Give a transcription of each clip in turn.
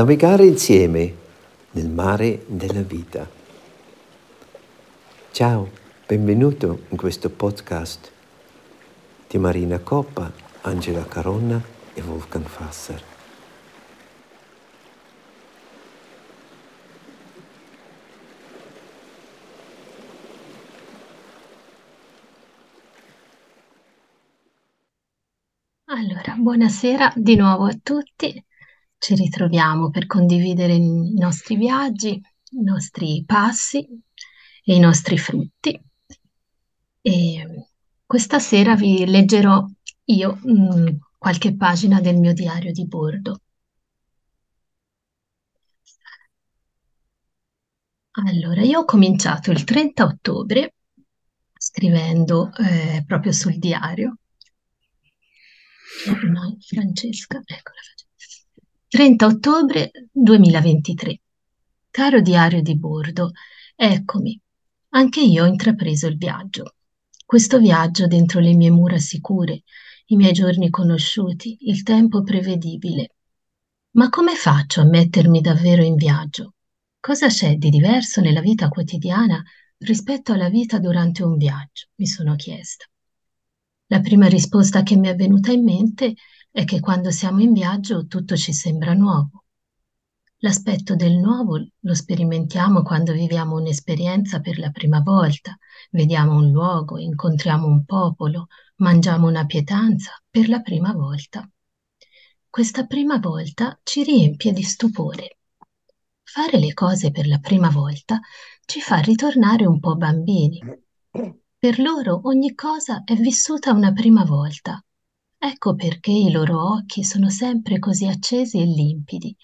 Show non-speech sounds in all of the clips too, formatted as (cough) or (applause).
navigare insieme nel mare della vita. Ciao, benvenuto in questo podcast di Marina Coppa, Angela Caronna e Wolfgang Fasser. Allora, buonasera di nuovo a tutti. Ci ritroviamo per condividere i nostri viaggi, i nostri passi e i nostri frutti. E questa sera vi leggerò io mh, mm, qualche pagina del mio diario di bordo. Allora, io ho cominciato il 30 ottobre scrivendo eh, proprio sul diario No, Francesca, eccola. 30 ottobre 2023. Caro diario di bordo, eccomi. Anche io ho intrapreso il viaggio. Questo viaggio dentro le mie mura sicure, i miei giorni conosciuti, il tempo prevedibile. Ma come faccio a mettermi davvero in viaggio? Cosa c'è di diverso nella vita quotidiana rispetto alla vita durante un viaggio? Mi sono chiesta. La prima risposta che mi è venuta in mente è che quando siamo in viaggio tutto ci sembra nuovo. L'aspetto del nuovo lo sperimentiamo quando viviamo un'esperienza per la prima volta, vediamo un luogo, incontriamo un popolo, mangiamo una pietanza per la prima volta. Questa prima volta ci riempie di stupore. Fare le cose per la prima volta ci fa ritornare un po' bambini, per loro ogni cosa è vissuta una prima volta. Ecco perché i loro occhi sono sempre così accesi e limpidi,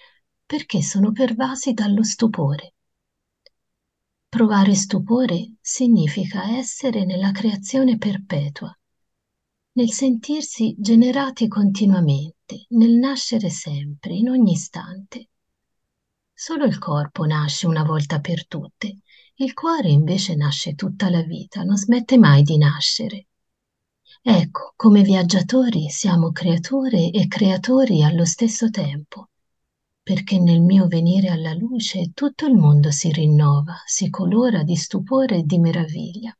perché sono pervasi dallo stupore. Provare stupore significa essere nella creazione perpetua, nel sentirsi generati continuamente, nel nascere sempre, in ogni istante. Solo il corpo nasce una volta per tutte il cuore invece nasce tutta la vita, non smette mai di nascere. Ecco, come viaggiatori siamo creature e creatori allo stesso tempo, perché nel mio venire alla luce tutto il mondo si rinnova, si colora di stupore e di meraviglia.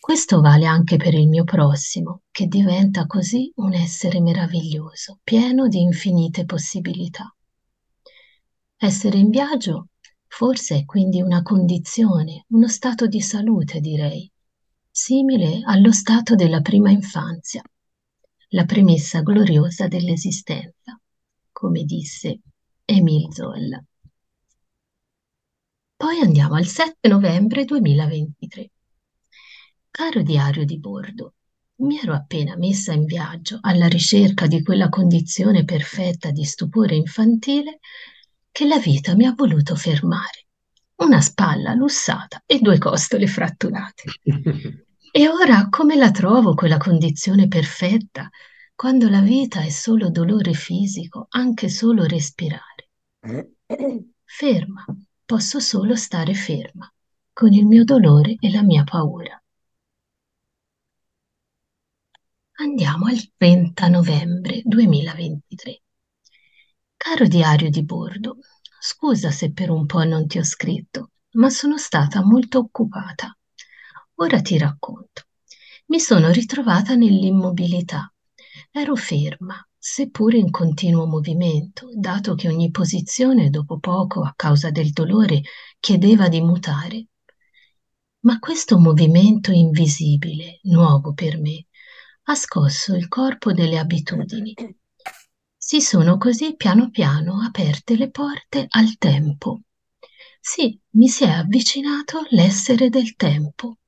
Questo vale anche per il mio prossimo, che diventa così un essere meraviglioso, pieno di infinite possibilità. Essere in viaggio Forse è quindi una condizione, uno stato di salute, direi, simile allo stato della prima infanzia, la premessa gloriosa dell'esistenza, come disse Emile Zolla. Poi andiamo al 7 novembre 2023. Caro diario di bordo, mi ero appena messa in viaggio alla ricerca di quella condizione perfetta di stupore infantile che la vita mi ha voluto fermare. Una spalla lussata e due costole fratturate. (laughs) E ora come la trovo quella condizione perfetta quando la vita è solo dolore fisico, anche solo respirare? Ferma, posso solo stare ferma, con il mio dolore e la mia paura. Andiamo al 30 novembre 2023. Caro diario di bordo, scusa se per un po' non ti ho scritto, ma sono stata molto occupata. Ora ti racconto. Mi sono ritrovata nell'immobilità. Ero ferma, seppure in continuo movimento, dato che ogni posizione dopo poco, a causa del dolore, chiedeva di mutare. Ma questo movimento invisibile, nuovo per me, ha scosso il corpo delle abitudini si sono così piano piano aperte le porte al tempo. Sì, mi si è avvicinato l'essere del tempo.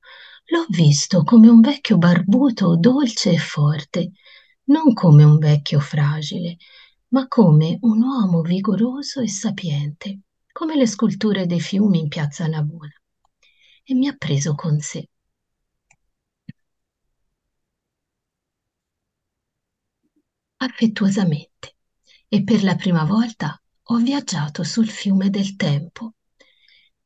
L'ho visto come un vecchio barbuto dolce e forte, non come un vecchio fragile, ma come un uomo vigoroso e sapiente, come le sculture dei fiumi in piazza Navona. E mi ha preso con sé. affettuosamente e per la prima volta ho viaggiato sul fiume del tempo.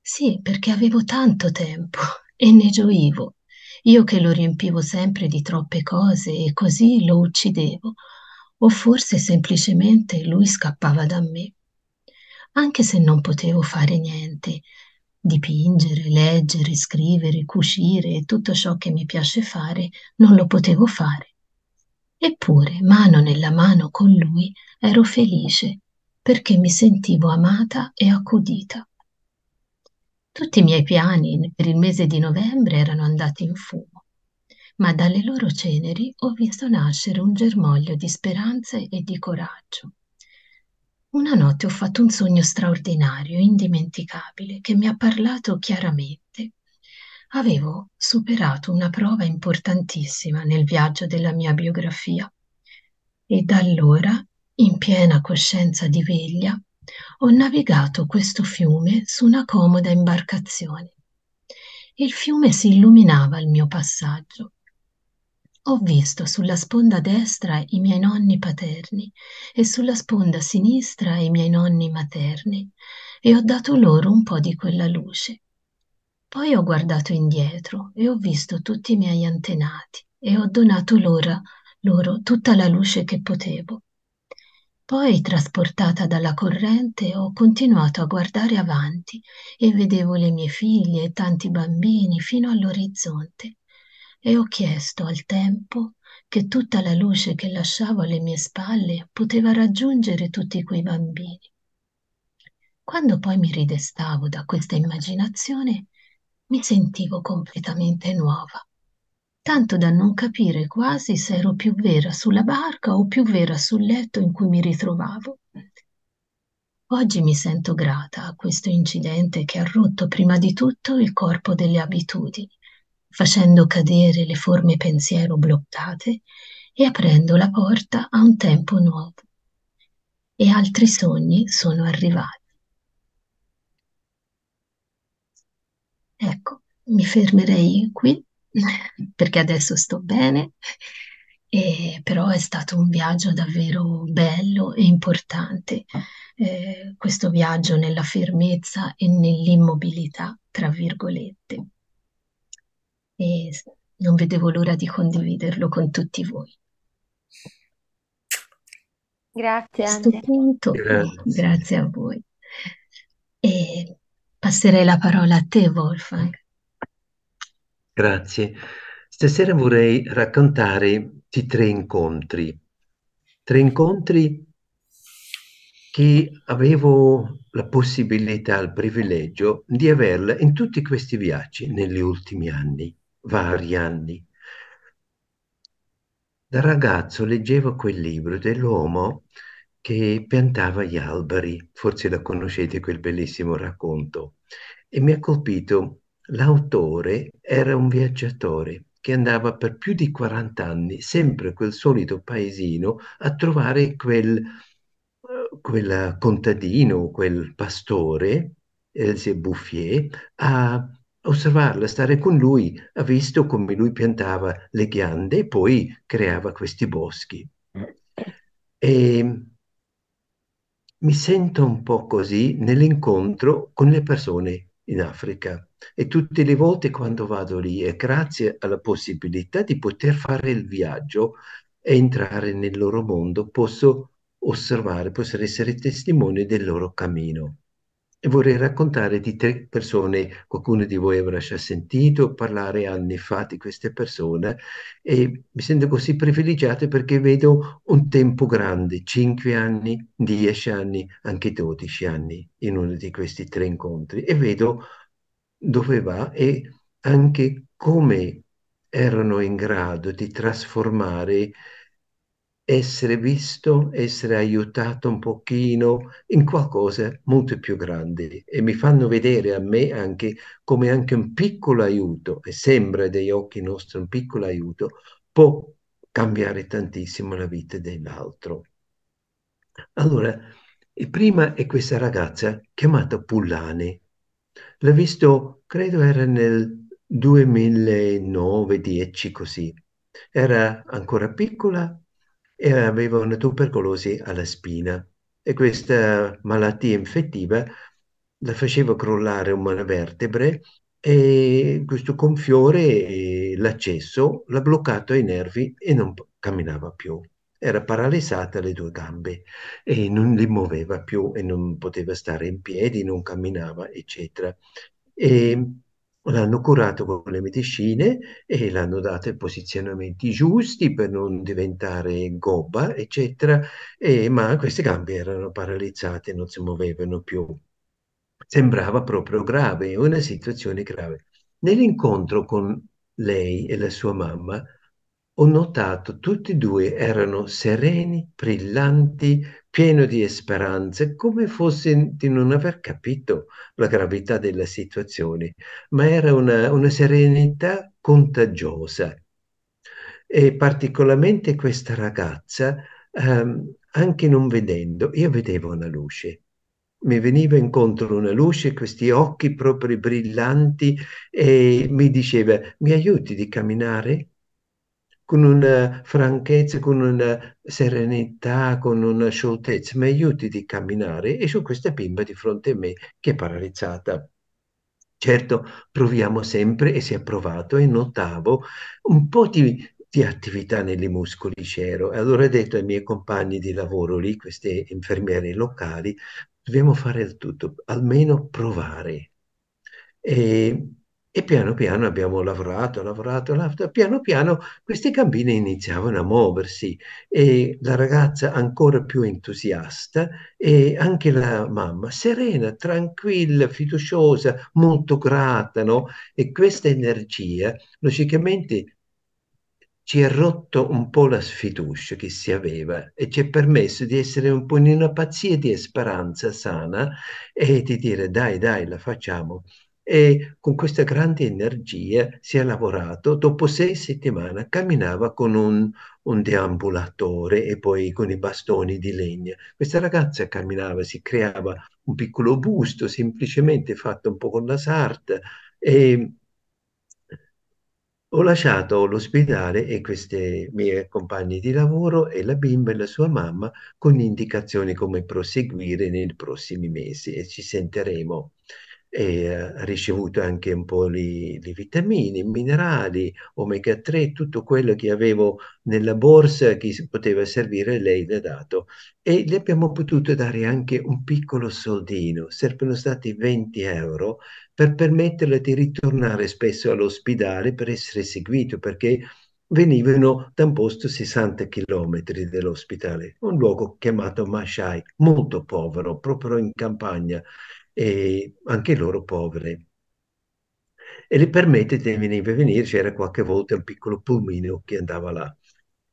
Sì, perché avevo tanto tempo e ne gioivo, io che lo riempivo sempre di troppe cose e così lo uccidevo, o forse semplicemente lui scappava da me. anche se non potevo fare niente, dipingere, leggere, scrivere, cucire e tutto ciò che mi piace fare, non lo potevo fare. Eppure, mano nella mano con lui, ero felice perché mi sentivo amata e accudita. Tutti i miei piani per il mese di novembre erano andati in fumo, ma dalle loro ceneri ho visto nascere un germoglio di speranze e di coraggio. Una notte ho fatto un sogno straordinario, indimenticabile, che mi ha parlato chiaramente. Avevo superato una prova importantissima nel viaggio della mia biografia e da allora, in piena coscienza di veglia, ho navigato questo fiume su una comoda imbarcazione. Il fiume si illuminava al mio passaggio ho visto sulla sponda destra i miei nonni paterni e sulla sponda sinistra i miei nonni materni e ho dato loro un po' di quella luce. Poi ho guardato indietro e ho visto tutti i miei antenati e ho donato loro, loro tutta la luce che potevo. Poi, trasportata dalla corrente, ho continuato a guardare avanti e vedevo le mie figlie e tanti bambini fino all'orizzonte e ho chiesto al tempo che tutta la luce che lasciavo alle mie spalle poteva raggiungere tutti quei bambini. Quando poi mi ridestavo da questa immaginazione, mi sentivo completamente nuova, tanto da non capire quasi se ero più vera sulla barca o più vera sul letto in cui mi ritrovavo. Oggi mi sento grata a questo incidente che ha rotto prima di tutto il corpo delle abitudini facendo cadere le forme pensiero bloccate e aprendo la porta a un tempo nuovo. E altri sogni sono arrivati. Ecco, mi fermerei qui (laughs) perché adesso sto bene, e però è stato un viaggio davvero bello e importante, eh, questo viaggio nella fermezza e nell'immobilità, tra virgolette e non vedevo l'ora di condividerlo con tutti voi. Grazie A questo punto, Grazie. grazie a voi. E passerei la parola a te, Wolfgang. Grazie. Stasera vorrei raccontare di tre incontri. Tre incontri che avevo la possibilità, il privilegio di averla in tutti questi viaggi negli ultimi anni vari anni. Da ragazzo leggevo quel libro dell'uomo che piantava gli alberi, forse la conoscete quel bellissimo racconto, e mi ha colpito, l'autore era un viaggiatore che andava per più di 40 anni, sempre quel solito paesino, a trovare quel, uh, quel contadino, quel pastore, Elsie Bouffier, a osservarlo, stare con lui, ha visto come lui piantava le ghiande e poi creava questi boschi. E mi sento un po' così nell'incontro con le persone in Africa e tutte le volte quando vado lì è grazie alla possibilità di poter fare il viaggio e entrare nel loro mondo, posso osservare, posso essere testimone del loro cammino. E vorrei raccontare di tre persone, qualcuno di voi avrà già sentito parlare anni fa di queste persone e mi sento così privilegiato perché vedo un tempo grande, 5 anni, 10 anni, anche 12 anni in uno di questi tre incontri e vedo dove va e anche come erano in grado di trasformare essere visto, essere aiutato un pochino in qualcosa molto più grande e mi fanno vedere a me anche come anche un piccolo aiuto, e sembra dagli occhi nostri un piccolo aiuto, può cambiare tantissimo la vita dell'altro. Allora, prima è questa ragazza chiamata Pullane. L'ho visto, credo era nel 2009-10 così. Era ancora piccola, e aveva una tubercolosi alla spina e questa malattia infettiva la faceva crollare una vertebre e questo gonfiore l'accesso l'ha bloccato ai nervi e non camminava più. era paralizzata alle due gambe e non li muoveva più e non poteva stare in piedi, non camminava, eccetera. E l'hanno curato con le medicine e l'hanno dato i posizionamenti giusti per non diventare gobba, eccetera, e, ma queste gambe erano paralizzate, non si muovevano più. Sembrava proprio grave, una situazione grave. Nell'incontro con lei e la sua mamma ho notato tutti e due erano sereni, brillanti, pieni di speranze, come fosse di non aver capito la gravità della situazione, ma era una, una serenità contagiosa. E particolarmente questa ragazza, ehm, anche non vedendo, io vedevo una luce. Mi veniva incontro una luce, questi occhi proprio brillanti e mi diceva, mi aiuti di camminare? Con una franchezza, con una serenità, con una scioltezza, mi aiuti di camminare e su questa bimba di fronte a me che è paralizzata. Certo, proviamo sempre e si è provato e notavo un po' di, di attività nei muscoli c'ero. Allora ho detto ai miei compagni di lavoro lì, queste infermiere locali, dobbiamo fare il tutto, almeno provare. E e piano piano abbiamo lavorato, lavorato, lavorato. Piano piano queste cabine iniziavano a muoversi e la ragazza ancora più entusiasta e anche la mamma serena, tranquilla, fiduciosa, molto grata, no? E questa energia logicamente ci ha rotto un po' la sfiducia che si aveva e ci ha permesso di essere un po' in una pazzia di speranza sana e di dire dai, dai, la facciamo e con questa grande energia si è lavorato. Dopo sei settimane camminava con un, un deambulatore e poi con i bastoni di legna. Questa ragazza camminava, si creava un piccolo busto, semplicemente fatto un po' con la sarta e ho lasciato l'ospedale e questi miei compagni di lavoro e la bimba e la sua mamma con indicazioni come proseguire nei prossimi mesi e ci sentiremo e ha ricevuto anche un po' le vitamine, minerali, omega 3, tutto quello che avevo nella borsa che poteva servire, lei l'ha dato. E le abbiamo potuto dare anche un piccolo soldino, servono stati 20 euro per permetterle di ritornare spesso all'ospedale per essere seguito, perché venivano da un posto 60 km dall'ospedale, un luogo chiamato Mashai, molto povero, proprio in campagna e anche loro povere. E le permette di venire, venire, c'era qualche volta un piccolo pulmino che andava là.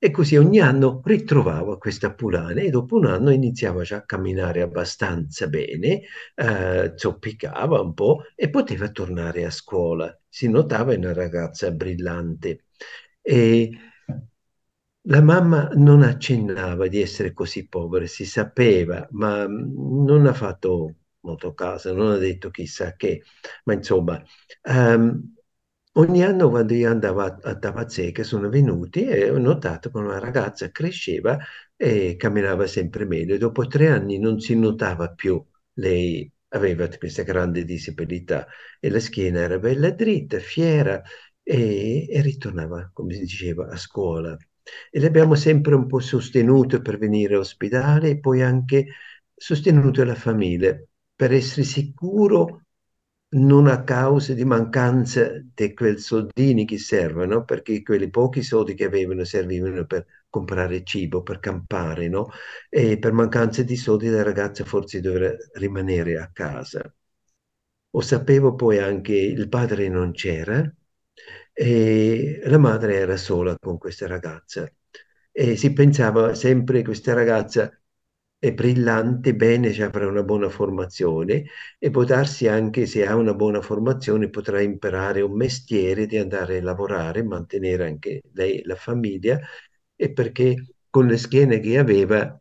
E così ogni anno ritrovava questa pulana e dopo un anno iniziava già a camminare abbastanza bene, eh, zoppicava un po' e poteva tornare a scuola. Si notava una ragazza brillante. E la mamma non accennava di essere così povera, si sapeva, ma non ha fatto molto caso, non ha detto chissà che, ma insomma, um, ogni anno quando io andavo a, a Tavazzeca sono venuti e ho notato che una ragazza cresceva e camminava sempre meglio. Dopo tre anni non si notava più, lei aveva questa grande disabilità e la schiena era bella dritta, fiera e, e ritornava, come si diceva, a scuola. E l'abbiamo sempre un po' sostenuto per venire all'ospedale e poi anche sostenuto la famiglia per essere sicuro non a causa di mancanza di quei soldini che servono, perché quelli pochi soldi che avevano servivano per comprare cibo, per campare, no? E per mancanza di soldi la ragazza forse doveva rimanere a casa. O sapevo poi anche il padre non c'era e la madre era sola con questa ragazza. E si pensava sempre questa ragazza è brillante, bene, cioè avrà una buona formazione e può darsi anche se ha una buona formazione potrà imparare un mestiere di andare a lavorare, mantenere anche lei la famiglia e perché con le schiene che aveva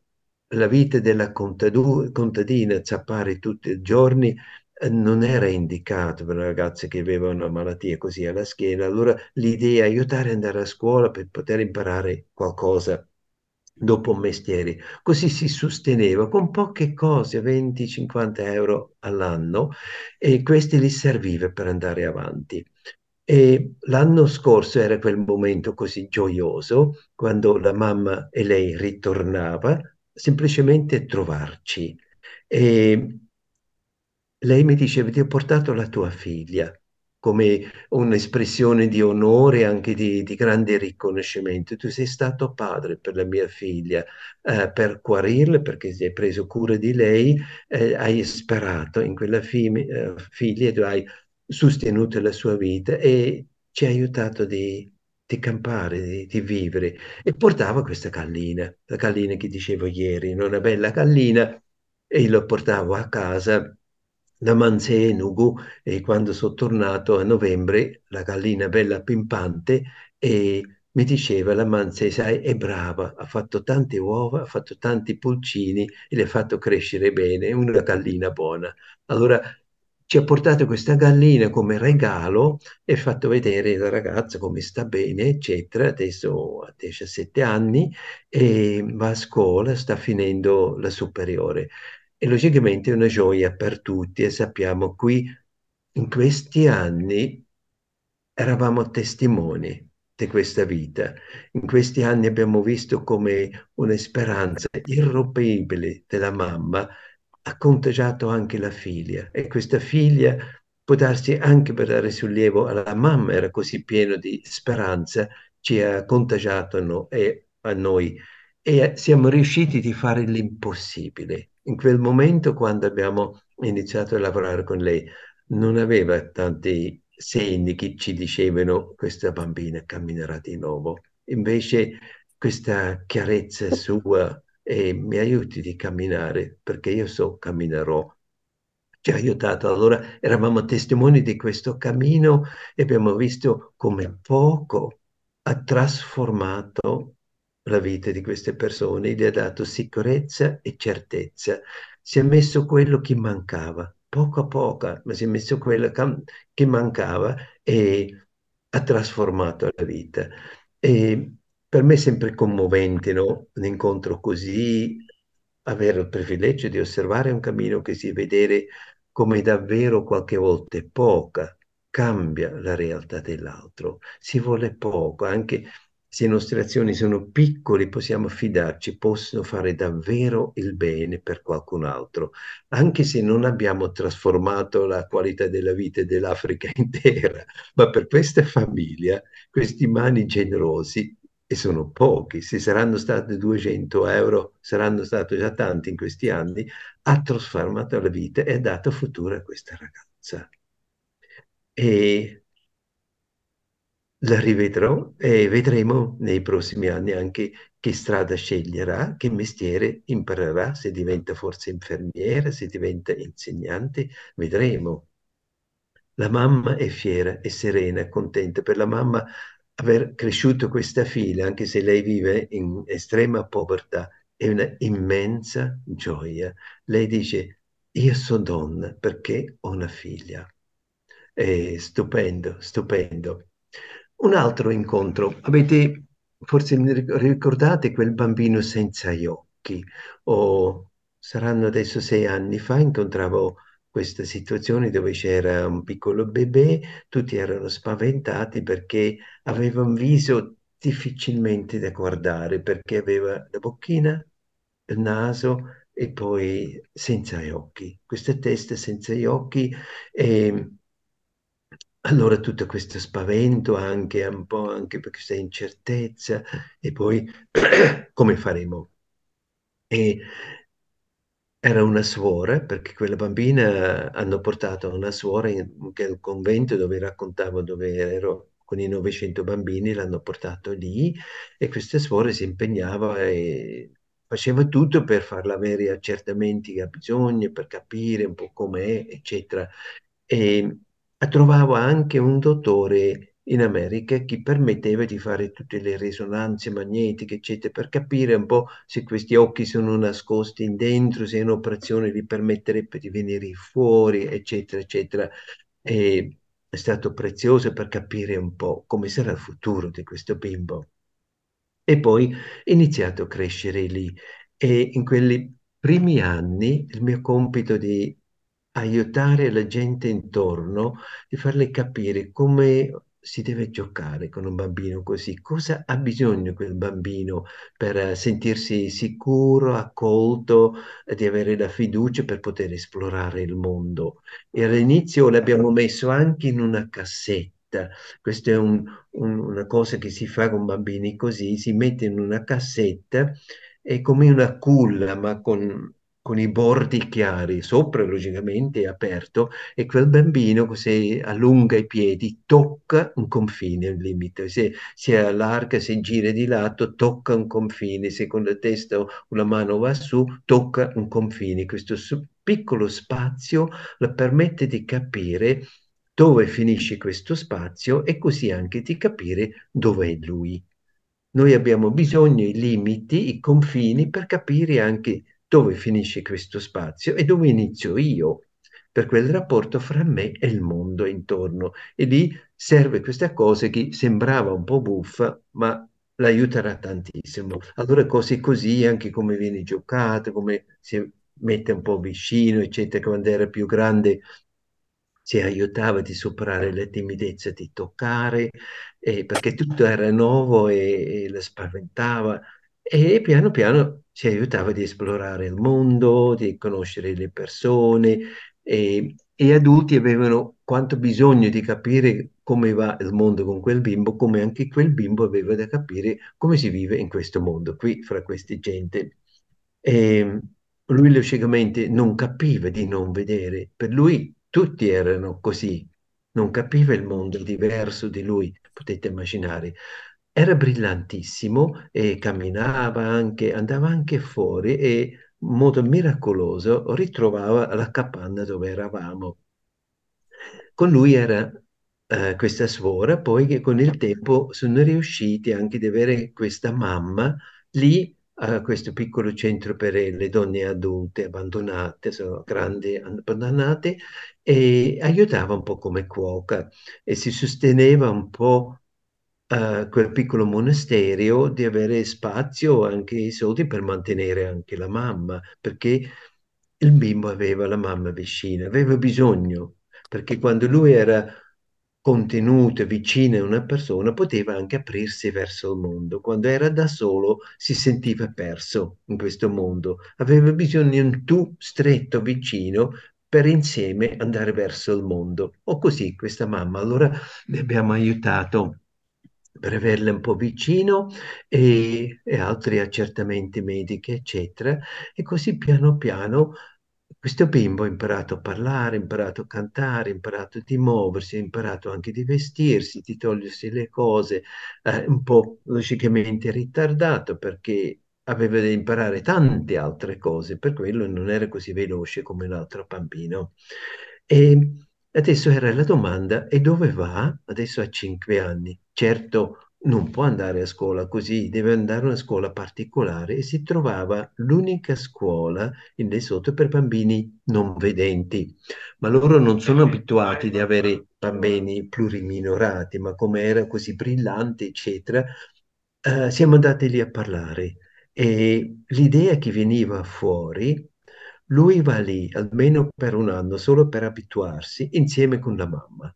la vita della contadina, zappare tutti i giorni, eh, non era indicato per una ragazza che aveva una malattia così alla schiena. Allora l'idea è aiutare ad andare a scuola per poter imparare qualcosa dopo un mestiere. Così si sosteneva con poche cose, 20-50 euro all'anno, e questi gli serviva per andare avanti. E l'anno scorso era quel momento così gioioso, quando la mamma e lei ritornava semplicemente a trovarci. E lei mi diceva, ti ho portato la tua figlia come un'espressione di onore e anche di, di, grande riconoscimento. Tu sei stato padre per la mia figlia, eh, per guarirla perché ti hai preso cura di lei, eh, hai sperato in quella fi eh, figlia, tu hai sostenuto la sua vita e ci ha aiutato di, di campare, di, di, vivere. E portava questa gallina, la gallina che dicevo ieri, una bella gallina, e lo portavo a casa da Manzenugu e quando sono tornato a novembre la gallina bella pimpante e mi diceva la Manze, sai, è brava, ha fatto tante uova, ha fatto tanti pulcini e le ha fatto crescere bene, è una gallina buona. Allora ci ha portato questa gallina come regalo e fatto vedere la ragazza come sta bene, eccetera. Adesso ha 17 anni e va a scuola, sta finendo la superiore. E logicamente è una gioia per tutti e sappiamo qui in questi anni eravamo testimoni di questa vita. In questi anni abbiamo visto come una speranza irrompibile della mamma ha contagiato anche la figlia e questa figlia può darsi anche per dare sollievo alla mamma, era così pieno di speranza, ci ha contagiato no, e a noi e siamo riusciti a fare l'impossibile. In quel momento, quando abbiamo iniziato a lavorare con lei, non aveva tanti segni che ci dicevano questa bambina camminerà di nuovo. Invece questa chiarezza sua e mi aiuti di camminare perché io so camminerò. Ci ha aiutato. Allora eravamo testimoni di questo cammino e abbiamo visto come poco ha trasformato la vita di queste persone, gli ha dato sicurezza e certezza. Si è messo quello che mancava, poco a poco, ma si è messo quello che mancava e ha trasformato la vita. E per me è sempre commovente, no? Un incontro così, avere il privilegio di osservare un cammino così, vedere come davvero qualche volta poca cambia la realtà dell'altro. Si vuole poco, anche se le nostre azioni sono piccole, possiamo fidarci, possono fare davvero il bene per qualcun altro, anche se non abbiamo trasformato la qualità della vita dell'Africa (laughs) intera, ma per questa famiglia, questi mani generosi, e sono pochi, se saranno stati 200 euro, saranno stati già tanti in questi anni, ha trasformato la vita e ha dato futuro a questa ragazza. E la rivedrò e vedremo nei prossimi anni anche che strada sceglierà, che mestiere imparerà, se diventa forse infermiera, se diventa insegnante, vedremo. La mamma è fiera, è serena, è contenta. Per la mamma aver cresciuto questa figlia, anche se lei vive in estrema povertà, è una immensa gioia. Lei dice, io sono donna perché ho una figlia. È stupendo, stupendo. Un altro incontro, avete forse ricordate quel bambino senza gli occhi? O saranno adesso sei anni fa, incontravo questa situazione dove c'era un piccolo bebè, tutti erano spaventati perché aveva un viso difficilmente da guardare, perché aveva la bocchina, il naso e poi senza gli occhi, questa testa senza gli occhi e allora tutto questo spavento anche un po' anche per questa incertezza e poi (clears throat) come faremo? E era una suora, perché quella bambina hanno portato una suora in quel convento dove raccontavo dove ero con i 900 bambini, l'hanno portato lì e questa suora si impegnava e faceva tutto per farla avere accertamenti che ha bisogno, per capire un po' com'è, eccetera. E trovavo anche un dottore in America che permetteva di fare tutte le risonanze magnetiche, eccetera, per capire un po' se questi occhi sono nascosti in dentro, se un'operazione gli permetterebbe di venire fuori, eccetera, eccetera. E è stato prezioso per capire un po' come sarà il futuro di questo bimbo. E poi è iniziato a crescere lì. E in quelli primi anni il mio compito di aiutare la gente intorno, di farle capire come si deve giocare con un bambino così? Cosa ha bisogno quel bambino per eh, sentirsi sicuro, accolto, eh, di avere la fiducia per poter esplorare il mondo? E all'inizio l'abbiamo messo anche in una cassetta. Questa è un- un- una cosa che si fa con bambini così, si mette in una cassetta, è come una culla, ma con, con i bordi chiari, sopra logicamente è aperto, e quel bambino se allunga i piedi tocca un confine, un limite, se si allarga, si gira di lato, tocca un confine, se con la testa la mano va su, tocca un confine. Questo piccolo spazio le permette di capire dove finisce questo spazio e così anche di capire dove è lui. Noi abbiamo bisogno i limiti, i confini per capire anche dove finisce questo spazio e dove inizio io, per quel rapporto fra me e il mondo intorno. E lì serve questa cosa che sembrava un po' buffa, ma l'aiuterà tantissimo. Allora cose così, anche come viene giocato, come si mette un po' vicino, eccetera, quando era più grande si aiutava di superare la timidezza di toccare, eh, perché tutto era nuovo e, e la spaventava. E piano piano si aiutava di esplorare il mondo, di conoscere le persone e, e adulti avevano quanto bisogno di capire come va il mondo con quel bimbo, come anche quel bimbo aveva da capire come si vive in questo mondo, qui, fra queste gente. E lui logicamente non capiva di non vedere, per lui tutti erano così, non capiva il mondo diverso di lui, potete immaginare. Era brillantissimo e camminava anche, andava anche fuori e in modo miracoloso ritrovava la capanna dove eravamo. Con lui era eh, questa suora, poi che con il tempo sono riusciti anche ad avere questa mamma lì a questo piccolo centro per le donne adulte abbandonate, sono grandi abbandonate, e aiutava un po' come cuoca e si sosteneva un po' a quel piccolo monastero di avere spazio, anche i soldi per mantenere anche la mamma, perché il bimbo aveva la mamma vicina, aveva bisogno, perché quando lui era contenuto, vicino a una persona, poteva anche aprirsi verso il mondo. Quando era da solo si sentiva perso in questo mondo, aveva bisogno di un tu stretto vicino per insieme andare verso il mondo. O così questa mamma. Allora le abbiamo aiutato per averle un po' vicino e, e altri accertamenti medici, eccetera. E così piano piano questo bimbo ha imparato a parlare, ha imparato a cantare, ha imparato di muoversi, ha imparato anche di vestirsi, di togliersi le cose, eh, un po' logicamente ritardato perché aveva da imparare tante altre cose, per quello non era così veloce come l'altro bambino. E adesso era la domanda, e dove va? Adesso ha cinque anni. Certo, non può andare a scuola così, deve andare a una scuola particolare e si trovava l'unica scuola in Lesotho per bambini non vedenti. Ma loro non sono abituati ad avere bambini pluriminorati, ma come era così brillante, eccetera, eh, siamo andati lì a parlare e l'idea che veniva fuori, lui va lì almeno per un anno solo per abituarsi insieme con la mamma.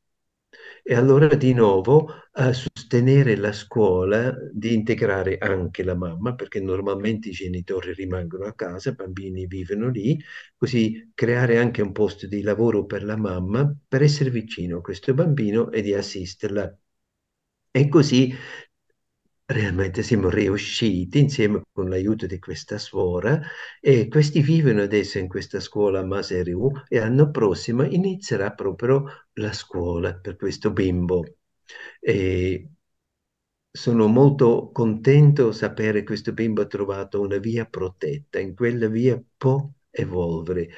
E allora di nuovo a sostenere la scuola, di integrare anche la mamma, perché normalmente i genitori rimangono a casa, i bambini vivono lì, così creare anche un posto di lavoro per la mamma per essere vicino a questo bambino e di assisterla. E così realmente siamo riusciti insieme con l'aiuto di questa suora e questi vivono adesso in questa scuola Maseriu e l'anno prossimo inizierà proprio la scuola per questo bimbo. E sono molto contento di sapere che questo bimbo ha trovato una via protetta, in quella via può evolvere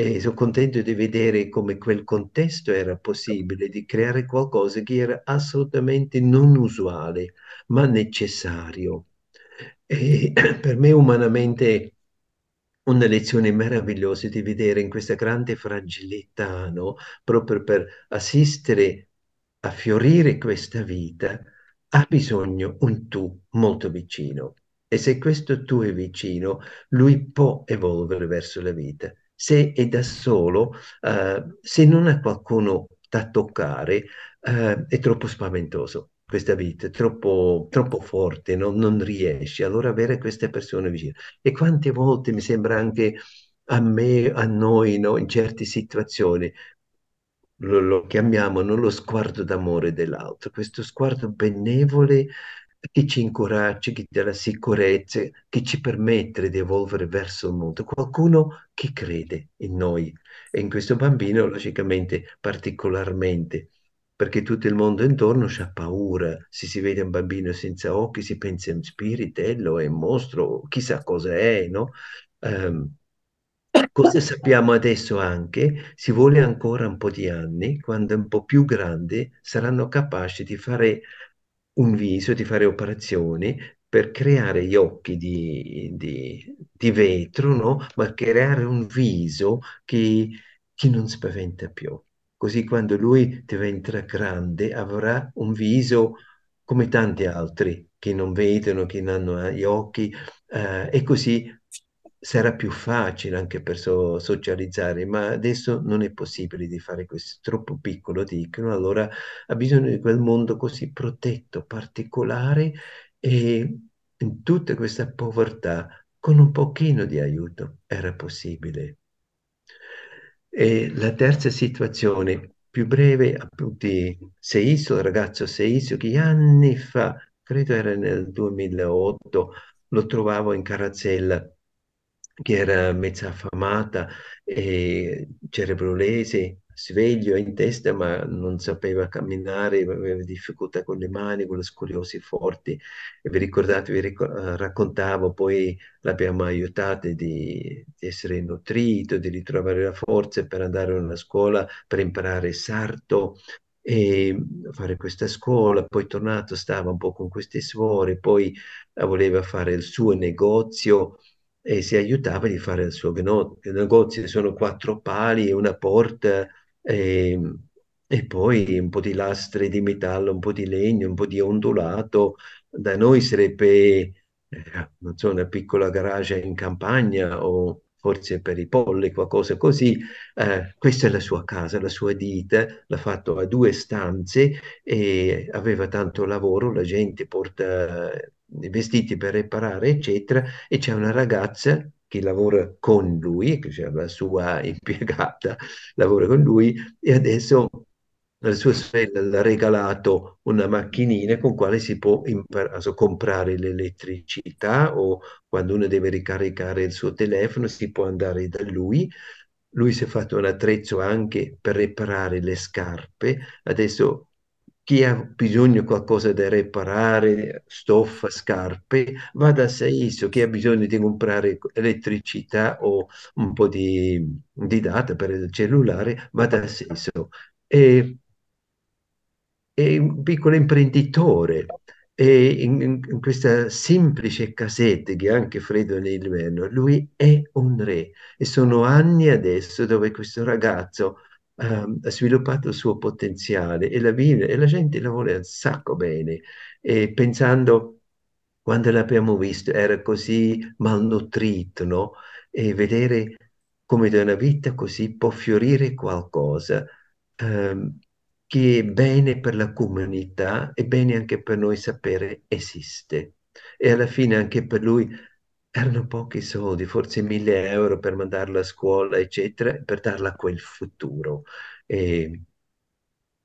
e sono contento di vedere come quel contesto era possibile, di creare qualcosa che era assolutamente non usuale, ma necessario. E (clears throat) per me umanamente una lezione meravigliosa di vedere in questa grande fragilità, no? Proprio per assistere a fiorire questa vita, ha bisogno un tu molto vicino. E se questo tu è vicino, lui può evolvere verso la vita. Se è da solo, uh, se non ha qualcuno da toccare, eh, è troppo spaventoso. Questa vita è troppo, troppo forte, non, non riesci. Allora avere queste persone vicine. E quante volte mi sembra anche a me, a noi, no, in certe situazioni, lo, lo chiamiamo non lo sguardo d'amore dell'altro, questo sguardo benevole che ci incoraggia, che dà la sicurezza, che ci permette di evolvere verso il mondo, qualcuno che crede in noi. E in questo bambino logicamente particolarmente, perché tutto il mondo intorno ha paura, se si vede un bambino senza occhi si pensa è un spiritello, è un mostro, chissà cosa è, no? Um, Cosa sappiamo adesso anche, si vuole ancora un po' di anni, quando un po' più grandi saranno capaci di fare un viso, di fare operazioni per creare gli occhi di, di- di vetro, no? Ma creare un viso che, che non spaventa più. Così quando lui diventerà grande avrà un viso come tanti altri che non vedono, che non hanno gli occhi, eh, e così sarà più facile anche per so- socializzare, ma adesso non è possibile di fare questo, è troppo piccolo, dicono, allora ha bisogno di quel mondo così protetto, particolare e in tutta questa povertà, con un pochino di aiuto, era possibile. E la terza situazione, più breve, appunto, Seiso, il ragazzo Seiso, che anni fa, credo era nel 2008, lo trovavo in Carrazzella, che era mezza affamata e cerebrolese, sveglio in testa, ma non sapeva camminare, aveva difficoltà con le mani, con le scoliosi forti. E vi ricordate, vi ricor- eh, raccontavo, poi l'abbiamo aiutato di, di essere nutrito, di ritrovare la forza per andare a una scuola, per imparare sarto e fare questa scuola, poi tornato stava un po' con queste suore, poi voleva fare il suo negozio e si aiutava di fare il suo negozio. Sono quattro pali una porta e, e poi un po' di lastre di metallo, un po' di legno, un po' di ondulato. Da noi sarebbe, eh, so, una piccola garage in campagna o forse per i polli, qualcosa così. Eh, questa è la sua casa, la sua ditta, l'ha fatto a due stanze e aveva tanto lavoro, la gente porta i vestiti per riparare, eccetera, e c'è una ragazza che lavora con lui, che c'è la sua impiegata, (laughs) lavora con lui, e adesso la sua sorella ha regalato una macchinina con quale si può impar- also, comprare l'elettricità o quando uno deve ricaricare il suo telefono si può andare da lui. Lui si è fatto un attrezzo anche per riparare le scarpe. Adesso chi ha bisogno di qualcosa da riparare, stoffa, scarpe, va da Saiso. Chi ha bisogno di comprare elettricità o un po' di, di data per il cellulare, va da Saiso. E è un piccolo imprenditore e in, in- questa semplice casetta che anche freddo nell'inverno, lui è un re e sono anni adesso dove questo ragazzo ehm, ha sviluppato il suo potenziale e la vive e la gente la vuole un sacco bene e pensando quando l'abbiamo visto era così malnutrito, no? E vedere come da una vita così può fiorire qualcosa ehm, che è bene per la comunità e bene anche per noi sapere esiste. E alla fine anche per lui erano pochi soldi, forse mille euro per mandarlo a scuola, eccetera, per darle a quel futuro. E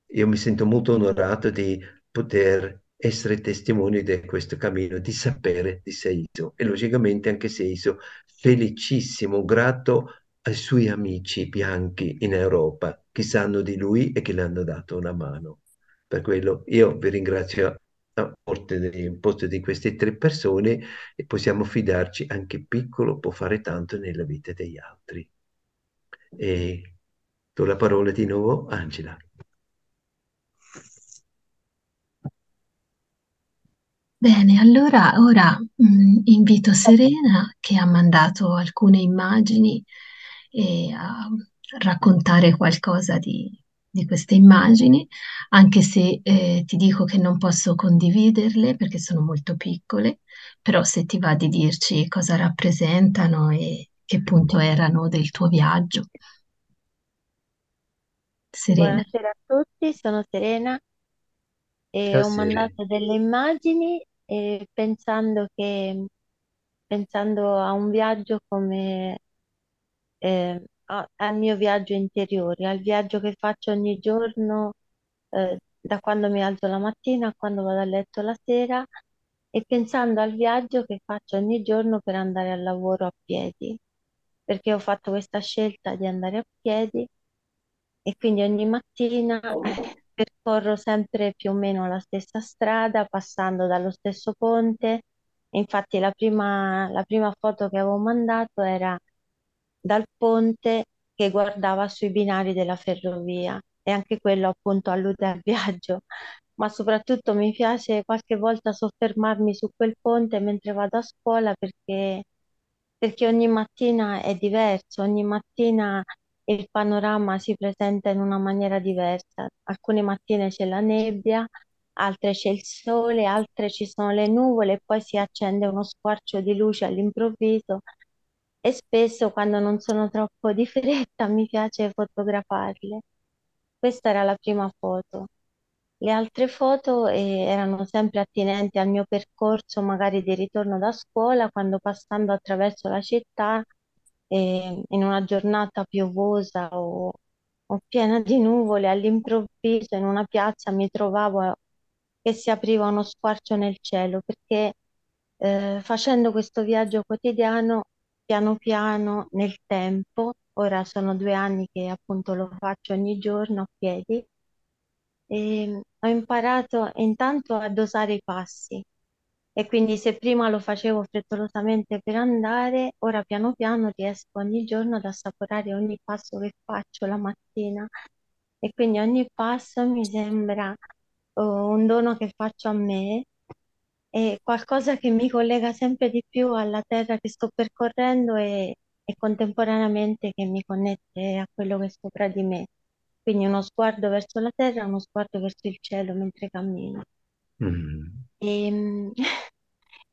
io mi sento molto onorato di poter essere testimone di questo cammino, di sapere di Seiso e logicamente anche Seiso felicissimo, grato ai suoi amici bianchi in Europa che sanno di lui e che le hanno dato una mano. Per quello io vi ringrazio a posto di queste tre persone e possiamo fidarci, anche piccolo può fare tanto nella vita degli altri. E do la parola di nuovo a Angela. Bene, allora ora mh, invito Serena che ha mandato alcune immagini e a raccontare qualcosa di, di queste immagini, anche se eh, ti dico che non posso condividerle perché sono molto piccole, però se ti va di dirci cosa rappresentano e che punto erano del tuo viaggio. Serena. Buonasera a tutti, sono Serena e Ciao ho Sere. mandato delle immagini e pensando che, pensando a un viaggio come eh, al mio viaggio interiore, al viaggio che faccio ogni giorno, eh, da quando mi alzo la mattina a quando vado a letto la sera, e pensando al viaggio che faccio ogni giorno per andare al lavoro a piedi, perché ho fatto questa scelta di andare a piedi e quindi ogni mattina (coughs) percorro sempre più o meno la stessa strada, passando dallo stesso ponte. Infatti la prima, la prima foto che avevo mandato era dal ponte che guardava sui binari della ferrovia e anche quello appunto allude al viaggio, ma soprattutto mi piace qualche volta soffermarmi su quel ponte mentre vado a scuola perché, perché ogni mattina è diverso, ogni mattina il panorama si presenta in una maniera diversa. Alcune mattine c'è la nebbia, altre c'è il sole, altre ci sono le nuvole e poi si accende uno squarcio di luce all'improvviso e spesso quando non sono troppo di fretta mi piace fotografarle. Questa era la prima foto. Le altre foto eh, erano sempre attinenti al mio percorso, magari di ritorno da scuola, quando passando attraverso la città, eh, in una giornata piovosa o, o piena di nuvole, all'improvviso in una piazza mi trovavo che si apriva uno squarcio nel cielo, perché eh, facendo questo viaggio quotidiano, piano piano, nel tempo, ora sono due anni che appunto lo faccio ogni giorno a piedi, e ho imparato intanto a dosare i passi. E quindi se prima lo facevo frettolosamente per andare, ora piano piano riesco ogni giorno ad assaporare ogni passo che faccio la mattina. E quindi ogni passo mi sembra oh, un dono che faccio a me e qualcosa che mi collega sempre di più alla terra che sto percorrendo e, e contemporaneamente che mi connette a quello che è sopra di me. Quindi uno sguardo verso la terra, uno sguardo verso il cielo mentre cammino. Mm. E, (laughs)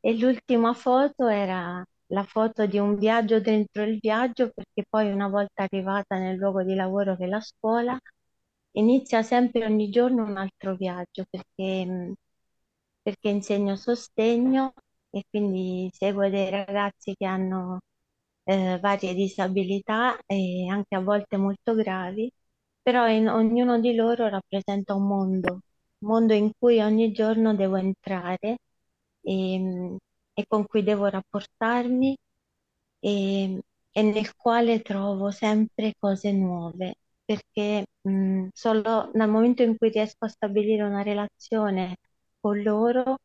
e l'ultima foto era la foto di un viaggio dentro il viaggio, perché poi una volta arrivata nel luogo di lavoro che è la scuola, inizia sempre ogni giorno un altro viaggio, perché, mh, perché insegno sostegno e quindi seguo dei ragazzi che hanno eh, varie disabilità e anche a volte molto gravi, però in- ognuno di loro rappresenta un mondo, un mondo in cui ogni giorno devo entrare e, e con cui devo rapportarmi e, e nel quale trovo sempre cose nuove, perché mh, solo dal momento in cui riesco a stabilire una relazione con loro,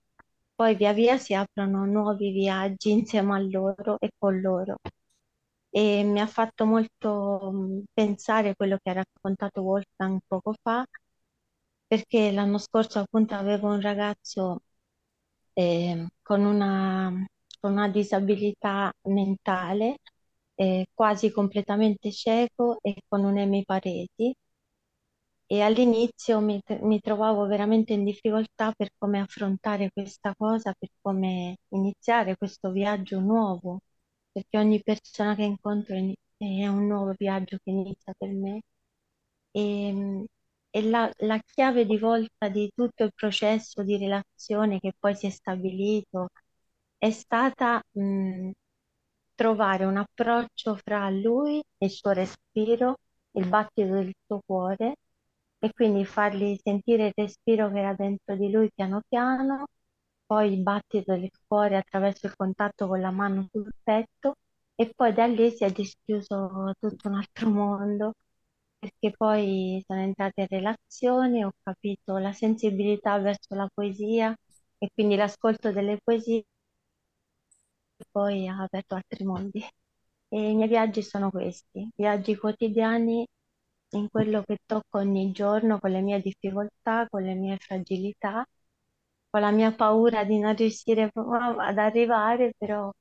poi via via si aprono nuovi viaggi insieme a loro e con loro. E mi ha fatto molto mh, pensare quello che ha raccontato Wolfgang poco fa, perché l'anno scorso appunto avevo un ragazzo eh, con una, con una disabilità mentale, eh, quasi completamente cieco e con un'emiparesi. E all'inizio mi, mi trovavo veramente in difficoltà per come affrontare questa cosa, per come iniziare questo viaggio nuovo, perché ogni persona che incontro è un nuovo viaggio che inizia per me. E, e la, la chiave di volta di tutto il processo di relazione che poi si è stabilito è stata mh, trovare un approccio fra lui e il suo respiro, il battito del suo cuore e quindi fargli sentire il respiro che era dentro di lui piano piano, poi il battito del cuore attraverso il contatto con la mano sul petto e poi da lì si è dischiuso tutto un altro mondo perché poi sono entrata in relazione, ho capito la sensibilità verso la poesia e quindi l'ascolto delle poesie poi ha aperto altri mondi. E i miei viaggi sono questi, viaggi quotidiani in quello che tocco ogni giorno con le mie difficoltà, con le mie fragilità, con la mia paura di non riuscire ad arrivare, però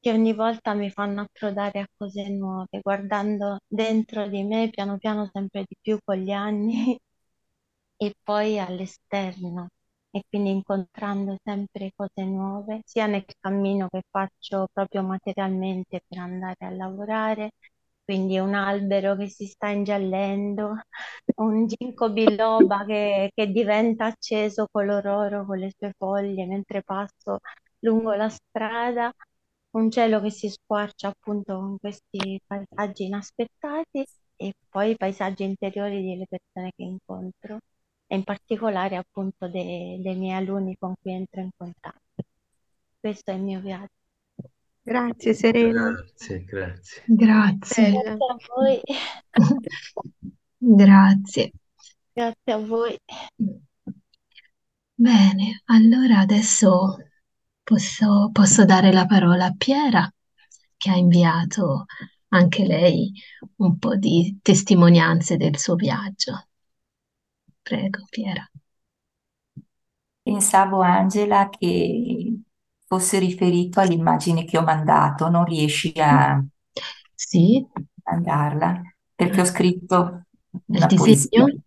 che ogni volta mi fanno approdare a cose nuove, guardando dentro di me piano piano sempre di più con gli anni (laughs) e poi all'esterno e quindi incontrando sempre cose nuove, sia nel cammino che faccio proprio materialmente per andare a lavorare, quindi un albero che si sta ingiallendo, un ginkgo biloba che, che diventa acceso color oro con le sue foglie mentre passo lungo la strada, un cielo che si squarcia appunto con questi paesaggi inaspettati e poi i paesaggi interiori delle persone che incontro e in particolare appunto dei, dei miei alunni con cui entro in contatto. Questo è il mio viaggio. Grazie Serena. Grazie, grazie. Grazie. Grazie a voi, (laughs) Grazie. grazie a voi. Bene, allora adesso posso, posso dare la parola a Piera, che ha inviato anche lei un po' di testimonianze del suo viaggio. Prego, Piera. Pensavo, Angela, che fosse riferito all'immagine che ho mandato, non riesci a Sì, mandarla? Perché ho scritto il una poesia. disegno?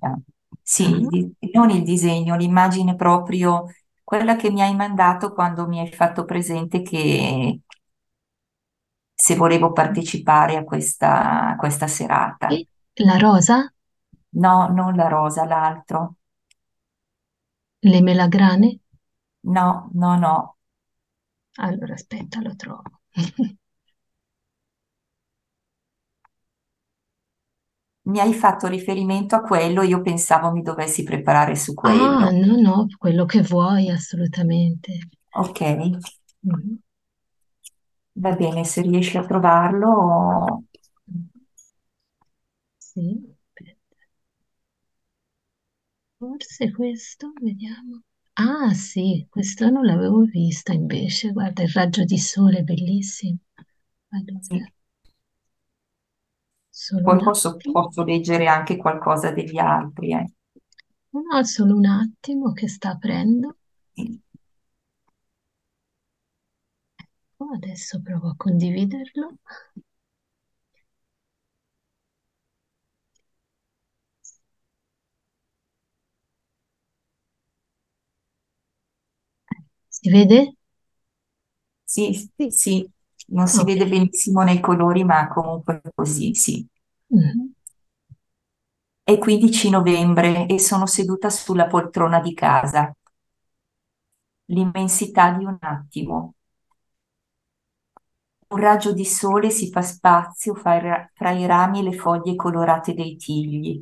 Sì, il di- non il disegno, l'immagine proprio, quella che mi hai mandato quando mi hai fatto presente che se volevo partecipare a questa, a questa serata. La rosa? No, non la rosa, l'altro. Le melagrane? No, no, no. Allora aspetta, lo trovo. (laughs) Mi hai fatto riferimento a quello, io pensavo mi dovessi preparare su Ah, quello. no, no, quello che vuoi, assolutamente. Ok, Mhm. va bene, se riesci a trovarlo, Sì, aspetta. Forse questo, vediamo. Ah, sì, questo non l'avevo vista invece. Guarda, il raggio di sole, bellissimo. Allora, sì. solo Poi un posso, attimo. posso leggere anche qualcosa degli altri. eh. No, solo un attimo che sta aprendo. Sì. Oh, adesso provo a condividerlo. Si vede? Sì, Sì. sì, non si vede benissimo nei colori, ma comunque così, sì. Mhm. È 15 novembre e sono seduta sulla poltrona di casa. L'immensità di un attimo. Un raggio di sole si fa spazio fra i ra- fra i rami e le foglie colorate dei tigli.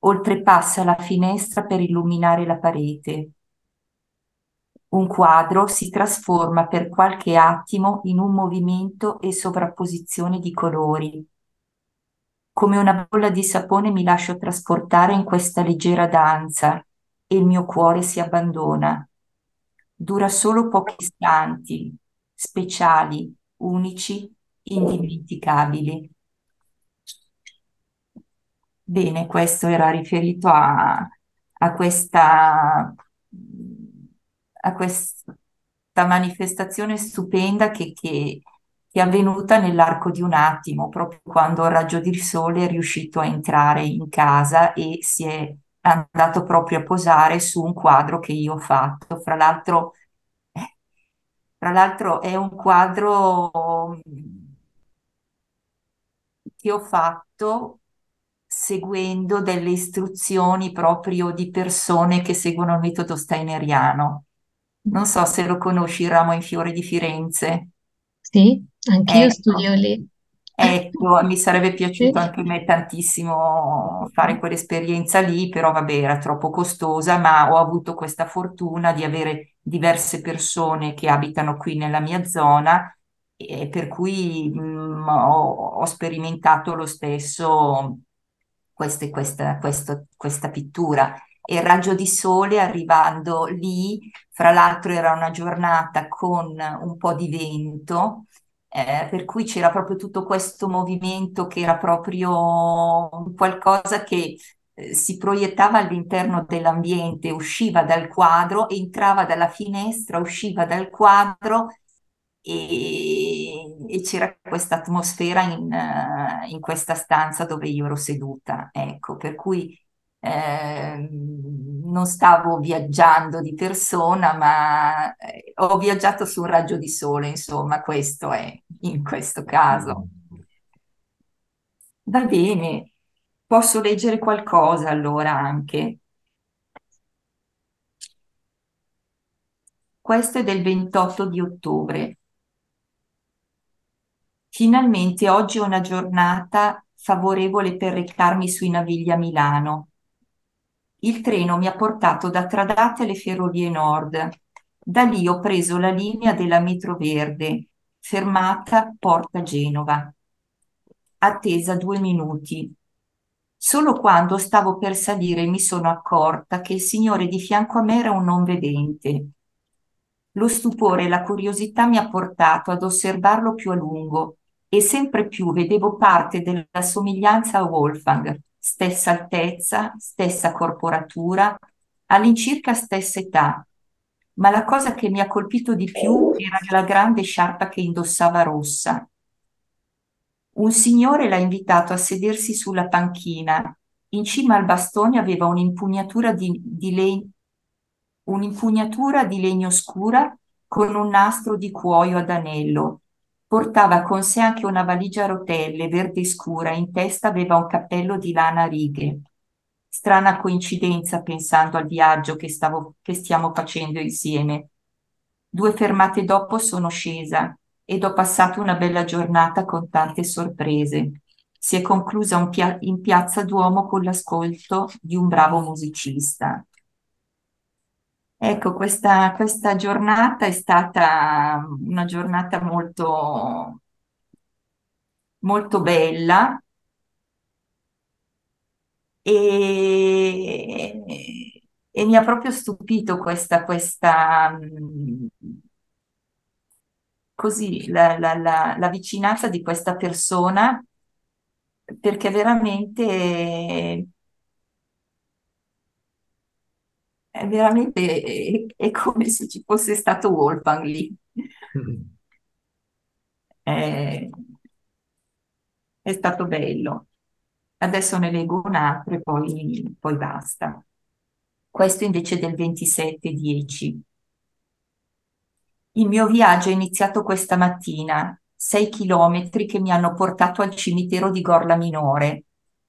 Oltrepassa la finestra per illuminare la parete. Un quadro si trasforma per qualche attimo in un movimento e sovrapposizione di colori. Come una bolla di sapone mi lascio trasportare in questa leggera danza e il mio cuore si abbandona. Dura solo pochi istanti, speciali, unici, indimenticabili. Bene, questo era riferito a, a questa, a questa manifestazione stupenda che, che- che è avvenuta nell'arco di un attimo, proprio quando il raggio di sole è riuscito a entrare in casa e si è andato proprio a posare su un quadro che io ho fatto. Fra l'altro, fra l'altro è un quadro che ho fatto seguendo delle istruzioni proprio di persone che seguono il metodo steineriano. Non so se lo conosci, il ramo in fiore di Firenze. Sì, anch'io Ecco, studio lì. ecco, mi sarebbe (laughs) Sì. piaciuto anche a me tantissimo fare quell'esperienza lì, però vabbè, era troppo costosa, ma ho avuto questa fortuna di avere diverse persone che abitano qui nella mia zona, e per cui mm, ho, ho sperimentato lo stesso queste- questa, questo- questa pittura. E il raggio di sole arrivando lì, fra l'altro era una giornata con un po' di vento, eh, per cui c'era proprio tutto questo movimento che era proprio qualcosa che eh, si proiettava all'interno dell'ambiente, usciva dal quadro, entrava dalla finestra, usciva dal quadro e, e c'era questa atmosfera in, eh, in questa stanza dove io ero seduta. Ecco, per cui eh, non stavo viaggiando di persona, ma eh, ho viaggiato su un raggio di sole, insomma, questo è in questo caso. Va bene, posso leggere qualcosa allora anche. Questo è del 28 di ottobre. Finalmente oggi è una giornata favorevole per recarmi sui Navigli a Milano. Il treno mi ha portato da Tradate alle Ferrovie Nord. Da lì ho preso la linea della Metro Verde, fermata Porta Genova. Attesa due minuti. Solo quando stavo per salire mi sono accorta che il signore di fianco a me era un non vedente. Lo stupore e la curiosità mi ha portato ad osservarlo più a lungo e sempre più vedevo parte della somiglianza a Wolfgang, stessa altezza, stessa corporatura, all'incirca stessa età. Ma la cosa che mi ha colpito di più era la grande sciarpa che indossava rossa. Un signore l'ha invitato a sedersi sulla panchina. In cima al bastone aveva un'impugnatura di, di, legno, un'impugnatura di legno scura con un nastro di cuoio ad anello Portava con sé anche una valigia a rotelle verde scura, in testa aveva un cappello di lana a righe. Strana coincidenza pensando al viaggio che, stavo, che stiamo facendo insieme. Due fermate dopo sono scesa ed ho passato una bella giornata con tante sorprese. Si è conclusa pia- in piazza Duomo con l'ascolto di un bravo musicista. Ecco, questa, questa giornata è stata una giornata molto, molto bella. E, e mi ha proprio stupito questa, questa così, la, la, la, la vicinanza di questa persona perché veramente è veramente è, è come se ci fosse stato Wolfgang lì. È, è stato bello. Adesso ne leggo un altro e poi, poi basta. Questo invece del 27-10. Il mio viaggio è iniziato questa mattina, sei chilometri che mi hanno portato al cimitero di Gorla Minore.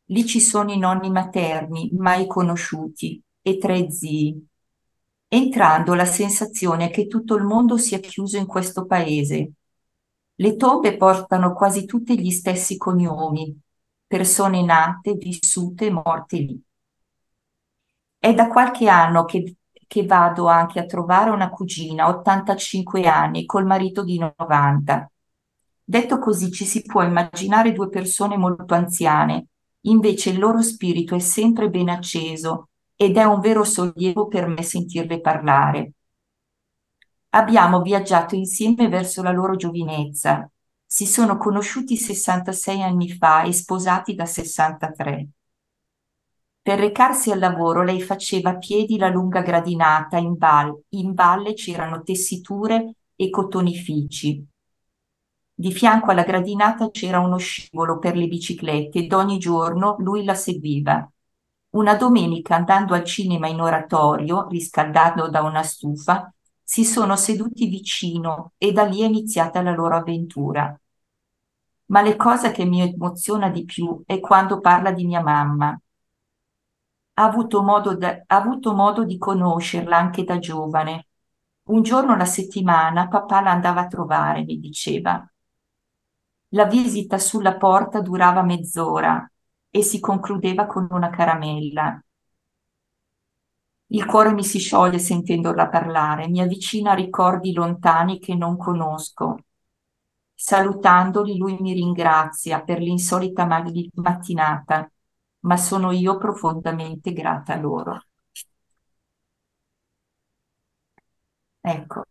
Lì ci sono i nonni materni, mai conosciuti, e tre zii. Entrando la sensazione che tutto il mondo sia chiuso in questo paese. Le tombe portano quasi tutti gli stessi cognomi, persone nate, vissute e morte lì. È da qualche anno che, che vado anche a trovare una cugina, 85 anni, col marito di 90. Detto così ci si può immaginare due persone molto anziane, invece il loro spirito è sempre ben acceso ed è un vero sollievo per me sentirle parlare. Abbiamo viaggiato insieme verso la loro giovinezza. Si sono conosciuti 66 anni fa e sposati da 63. Per recarsi al lavoro lei faceva a piedi la lunga gradinata in, val- in valle c'erano tessiture e cotonifici. Di fianco alla gradinata c'era uno scivolo per le biciclette ed ogni giorno lui la seguiva. Una domenica andando al cinema in oratorio, riscaldando da una stufa, si sono seduti vicino e da lì è iniziata la loro avventura. Ma la cosa che mi emoziona di più è quando parla di mia mamma. Ha avuto modo, da, ha avuto modo di conoscerla anche da giovane. Un giorno alla settimana papà la andava a trovare, mi diceva. La visita sulla porta durava mezz'ora e si concludeva con una caramella. Il cuore mi si scioglie sentendola parlare, mi avvicina a ricordi lontani che non conosco. Salutandoli lui mi ringrazia per l'insolita mattinata, ma sono io profondamente grata a loro. Ecco.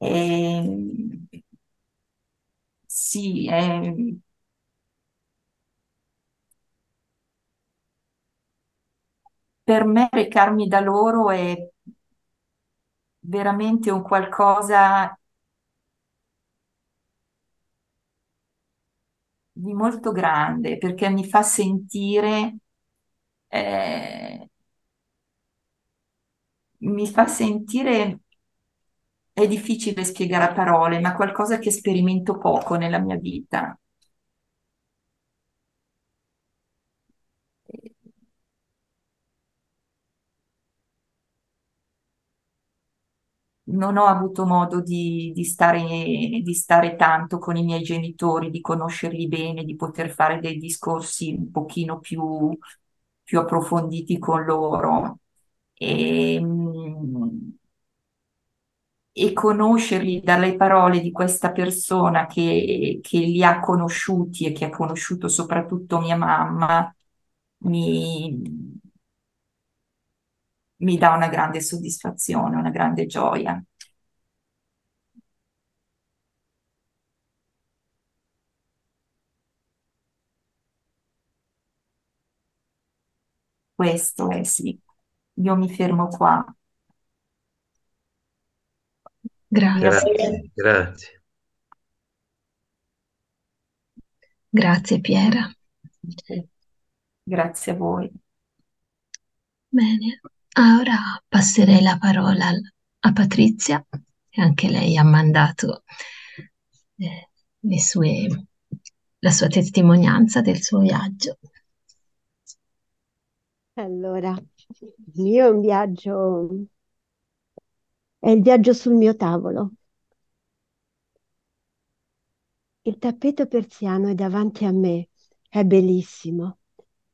E ehm, sì, è, per me recarmi da loro è veramente un qualcosa di molto grande perché mi fa sentire, eh, mi fa sentire è difficile spiegare a parole, ma qualcosa che sperimento poco nella mia vita. non ho avuto modo di, di, stare, di stare tanto con i miei genitori, di conoscerli bene, di poter fare dei discorsi un pochino più, più approfonditi con loro. E, e conoscerli dalle parole di questa persona che, che li ha conosciuti e che ha conosciuto soprattutto mia mamma, mi, mi dà una grande soddisfazione, una grande gioia. Questo è sì. Io mi fermo qua. Grazie. Grazie, grazie. Grazie Piera. Grazie a voi. Bene, ora passerei la parola a Patrizia, che anche lei ha mandato eh, le sue, la sua testimonianza del suo viaggio. Allora, il mio è un viaggio, è il viaggio sul mio tavolo. Il tappeto persiano è davanti a me, è bellissimo.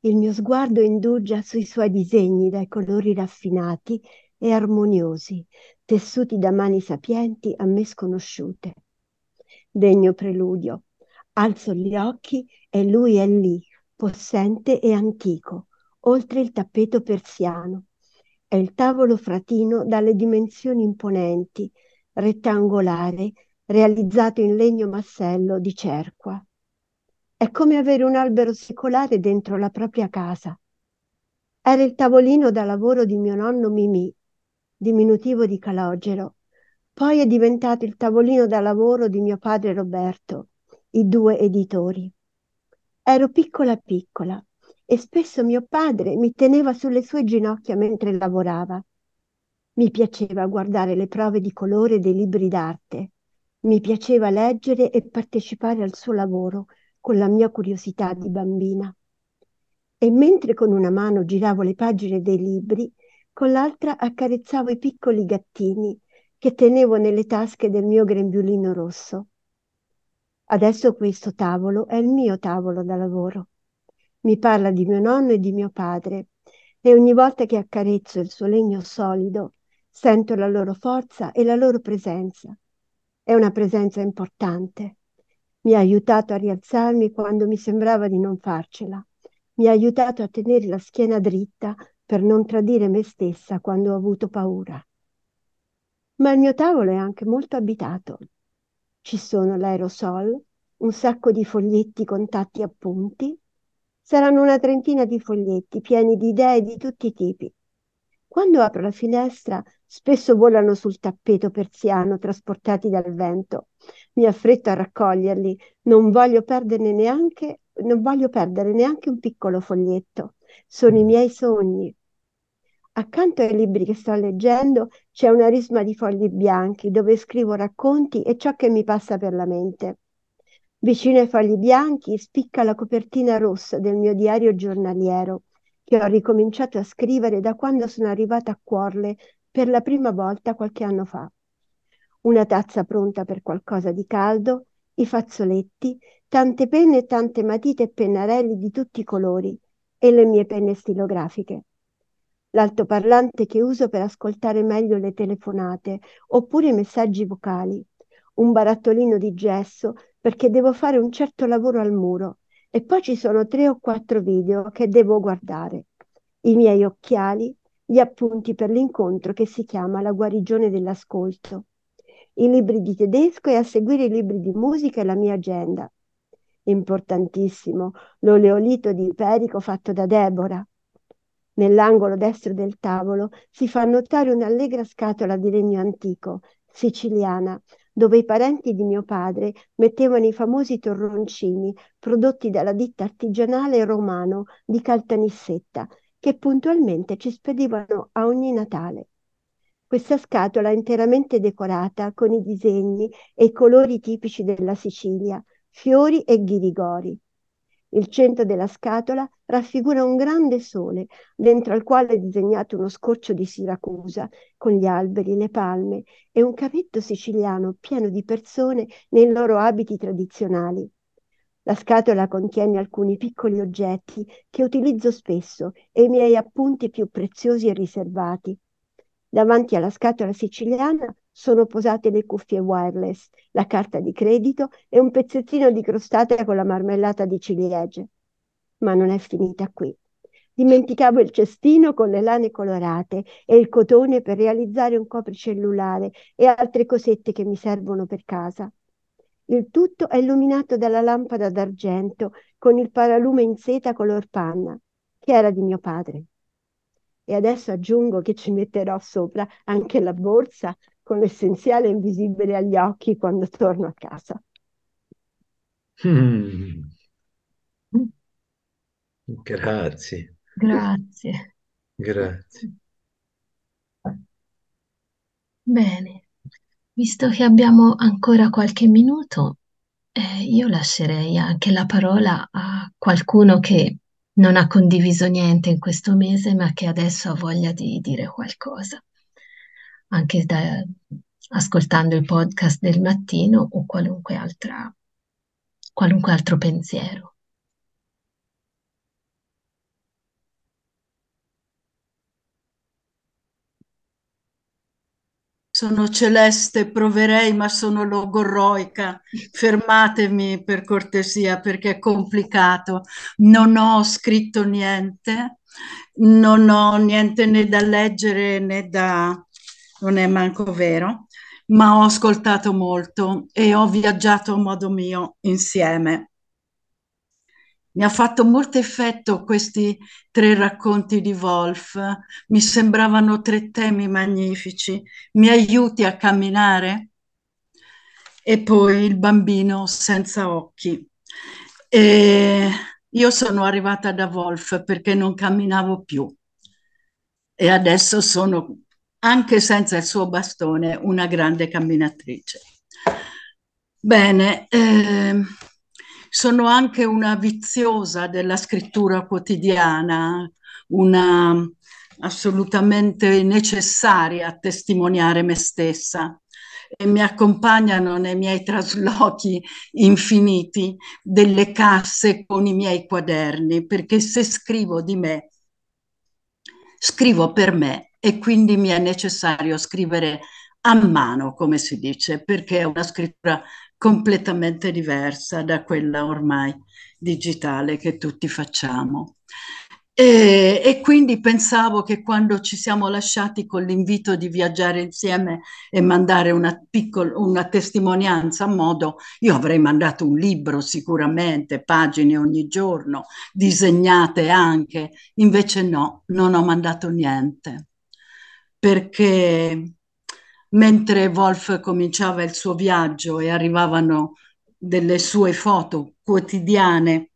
Il mio sguardo indugia sui suoi disegni dai colori raffinati e armoniosi, tessuti da mani sapienti a me sconosciute. Degno preludio. Alzo gli occhi e lui è lì, possente e antico, oltre il tappeto persiano. È il tavolo fratino dalle dimensioni imponenti, rettangolare, realizzato in legno massello di cerqua. È come avere un albero secolare dentro la propria casa. Era il tavolino da lavoro di mio nonno Mimì, diminutivo di Calogero. Poi è diventato il tavolino da lavoro di mio padre Roberto, i due editori. Ero piccola piccola, e spesso mio padre mi teneva sulle sue ginocchia mentre lavorava. Mi piaceva guardare le prove di colore dei libri d'arte. Mi piaceva leggere e partecipare al suo lavoro con la mia curiosità di bambina. E mentre con una mano giravo le pagine dei libri, con l'altra accarezzavo i piccoli gattini che tenevo nelle tasche del mio grembiulino rosso. Adesso questo tavolo è il mio tavolo da lavoro mi parla di mio nonno e di mio padre e ogni volta che accarezzo il suo legno solido sento la loro forza e la loro presenza. È una presenza importante. Mi ha aiutato a rialzarmi quando mi sembrava di non farcela. Mi ha aiutato a tenere la schiena dritta per non tradire me stessa quando ho avuto paura. Ma il mio tavolo è anche molto abitato. Ci sono l'aerosol, un sacco di foglietti con tatti appunti, Saranno una trentina di foglietti pieni di idee di tutti i tipi. Quando apro la finestra, spesso volano sul tappeto persiano trasportati dal vento. Mi affretto a raccoglierli, non voglio perderne neanche, non voglio perdere neanche un piccolo foglietto. Sono i miei sogni. Accanto ai libri che sto leggendo c'è una risma di fogli bianchi dove scrivo racconti e ciò che mi passa per la mente. Vicino ai fogli bianchi spicca la copertina rossa del mio diario giornaliero, che ho ricominciato a scrivere da quando sono arrivata a Cuorle per la prima volta qualche anno fa. Una tazza pronta per qualcosa di caldo, i fazzoletti, tante penne e tante matite e pennarelli di tutti i colori e le mie penne stilografiche. L'altoparlante che uso per ascoltare meglio le telefonate oppure i messaggi vocali. Un barattolino di gesso perché devo fare un certo lavoro al muro e poi ci sono tre o quattro video che devo guardare. I miei occhiali, gli appunti per l'incontro che si chiama La guarigione dell'ascolto, i libri di tedesco e a seguire i libri di musica e la mia agenda. Importantissimo, l'oleolito di Iperico fatto da Deborah. Nell'angolo destro del tavolo si fa notare un'allegra scatola di legno antico, siciliana, dove i parenti di mio padre mettevano i famosi torroncini prodotti dalla ditta artigianale romano di Caltanissetta, che puntualmente ci spedivano a ogni Natale. Questa scatola interamente decorata con i disegni e i colori tipici della Sicilia, fiori e ghirigori. Il centro della scatola raffigura un grande sole, dentro al quale è disegnato uno scorcio di Siracusa, con gli alberi, le palme e un cavetto siciliano pieno di persone nei loro abiti tradizionali. La scatola contiene alcuni piccoli oggetti che utilizzo spesso e i miei appunti più preziosi e riservati. Davanti alla scatola siciliana sono posate le cuffie wireless, la carta di credito e un pezzettino di crostata con la marmellata di ciliegie. Ma non è finita qui. Dimenticavo il cestino con le lane colorate e il cotone per realizzare un copricellulare e altre cosette che mi servono per casa. Il tutto è illuminato dalla lampada d'argento con il paralume in seta color panna, che era di mio padre. E adesso aggiungo che ci metterò sopra anche la borsa con l'essenziale invisibile agli occhi quando torno a casa. Mm. Grazie. Grazie. Grazie. Bene, visto che abbiamo ancora qualche minuto, eh, io lascerei anche la parola a qualcuno che non ha condiviso niente in questo mese, ma che adesso ha voglia di dire qualcosa, anche da, ascoltando il podcast del mattino o qualunque altra, qualunque altro pensiero. Sono celeste, proverei, ma sono logorroica. Fermatemi per cortesia perché è complicato. Non ho scritto niente, non ho niente né da leggere né da... non è manco vero, ma ho ascoltato molto e ho viaggiato a modo mio insieme. Mi ha fatto molto effetto questi tre racconti di Wolf, mi sembravano tre temi magnifici. Mi aiuti a camminare? E poi il bambino senza occhi. E io sono arrivata da Wolf perché non camminavo più e adesso sono, anche senza il suo bastone, una grande camminatrice. Bene. Eh, sono anche una viziosa della scrittura quotidiana, una assolutamente necessaria a testimoniare me stessa e mi accompagnano nei miei traslochi infiniti delle casse con i miei quaderni, perché se scrivo di me, scrivo per me e quindi mi è necessario scrivere a mano, come si dice, perché è una scrittura completamente diversa da quella ormai digitale che tutti facciamo. E, e, quindi pensavo che quando ci siamo lasciati con l'invito di viaggiare insieme e mandare una, piccola, una testimonianza a modo, io avrei mandato un libro sicuramente, pagine ogni giorno, disegnate anche, invece no, non ho mandato niente, perché mentre Wolf cominciava il suo viaggio e arrivavano delle sue foto quotidiane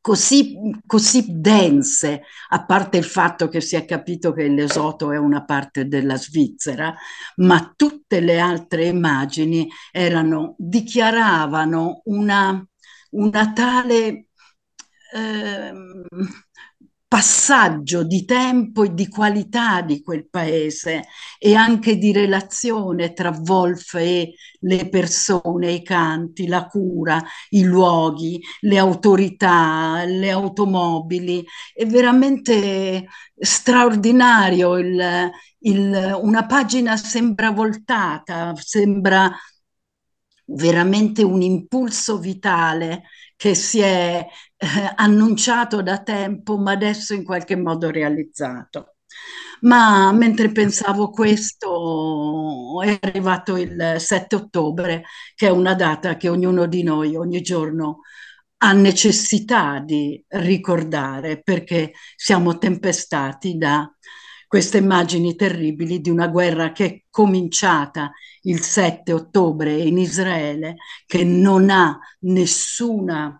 così, così dense, a parte il fatto che si è capito che l'Esoto è una parte della Svizzera, ma tutte le altre immagini erano, dichiaravano una, una tale... Eh, passaggio di tempo e di qualità di quel paese e anche di relazione tra Wolf e le persone, i canti, la cura, i luoghi, le autorità, le automobili. È veramente straordinario. Il, il, una pagina sembra voltata, sembra veramente un impulso vitale che si è eh, annunciato da tempo, ma adesso in qualche modo realizzato. Ma mentre pensavo questo è arrivato il 7 ottobre, che è una data che ognuno di noi ogni giorno ha necessità di ricordare perché siamo tempestati da queste immagini terribili di una guerra che è cominciata il 7 ottobre in Israele, che non ha nessuna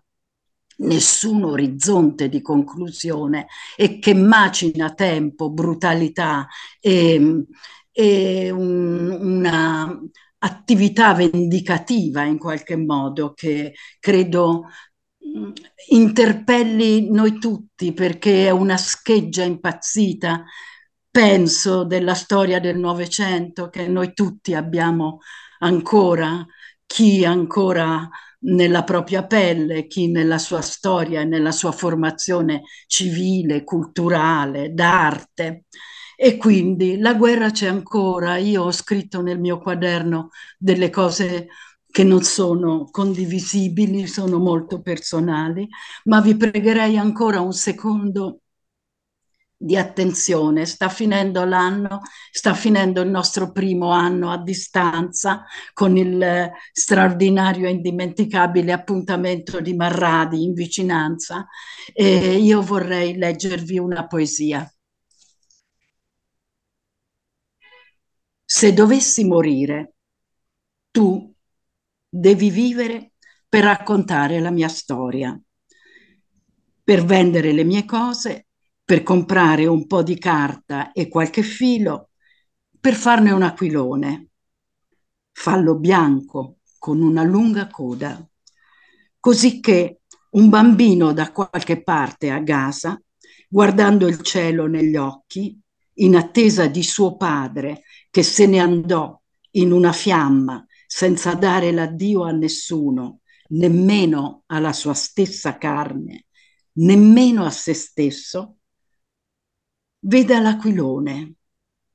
nessun orizzonte di conclusione e che macina tempo, brutalità e, e un, una attività vendicativa in qualche modo che credo mm, interpelli noi tutti perché è una scheggia impazzita, penso, della storia del Novecento che noi tutti abbiamo ancora, chi ancora nella propria pelle, chi nella sua storia e nella sua formazione civile, culturale, d'arte. E quindi la guerra c'è ancora. Io ho scritto nel mio quaderno delle cose che non sono condivisibili, sono molto personali, ma vi pregherei ancora un secondo di attenzione. Sta finendo l'anno, sta finendo il nostro primo anno a distanza con il straordinario e indimenticabile appuntamento di Marradi in vicinanza e io vorrei leggervi una poesia. Se dovessi morire, tu devi vivere per raccontare la mia storia, per vendere le mie cose per comprare un po' di carta e qualche filo, per farne un aquilone. Fallo bianco con una lunga coda, così che un bambino da qualche parte a Gaza, guardando il cielo negli occhi, in attesa di suo padre che se ne andò in una fiamma senza dare l'addio a nessuno, nemmeno alla sua stessa carne, nemmeno a se stesso, veda l'aquilone,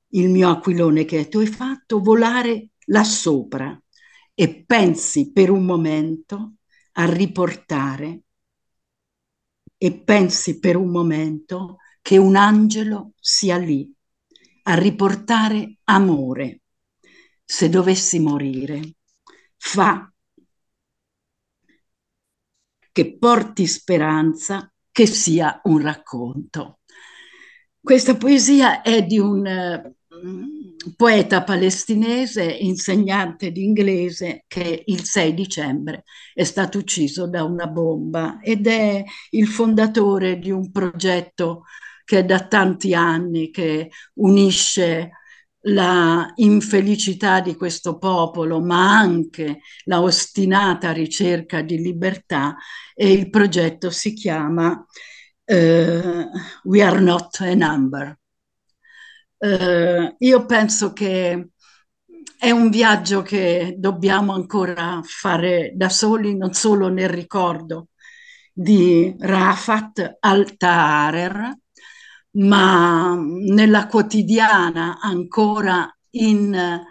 il mio aquilone che tu hai fatto, volare là sopra e pensi per un momento a riportare e pensi per un momento che un angelo sia lì a riportare amore. Se dovessi morire, fa che porti speranza, che sia un racconto. Questa poesia è di un uh, poeta palestinese, insegnante di inglese, che il 6 dicembre è stato ucciso da una bomba ed è il fondatore di un progetto che è da tanti anni che unisce la infelicità di questo popolo, ma anche la ostinata ricerca di libertà e il progetto si chiama uh, we are not a number. Uh, io penso che è un viaggio che dobbiamo ancora fare da soli, non solo nel ricordo di Rafat al-Taharer, ma nella quotidiana ancora in,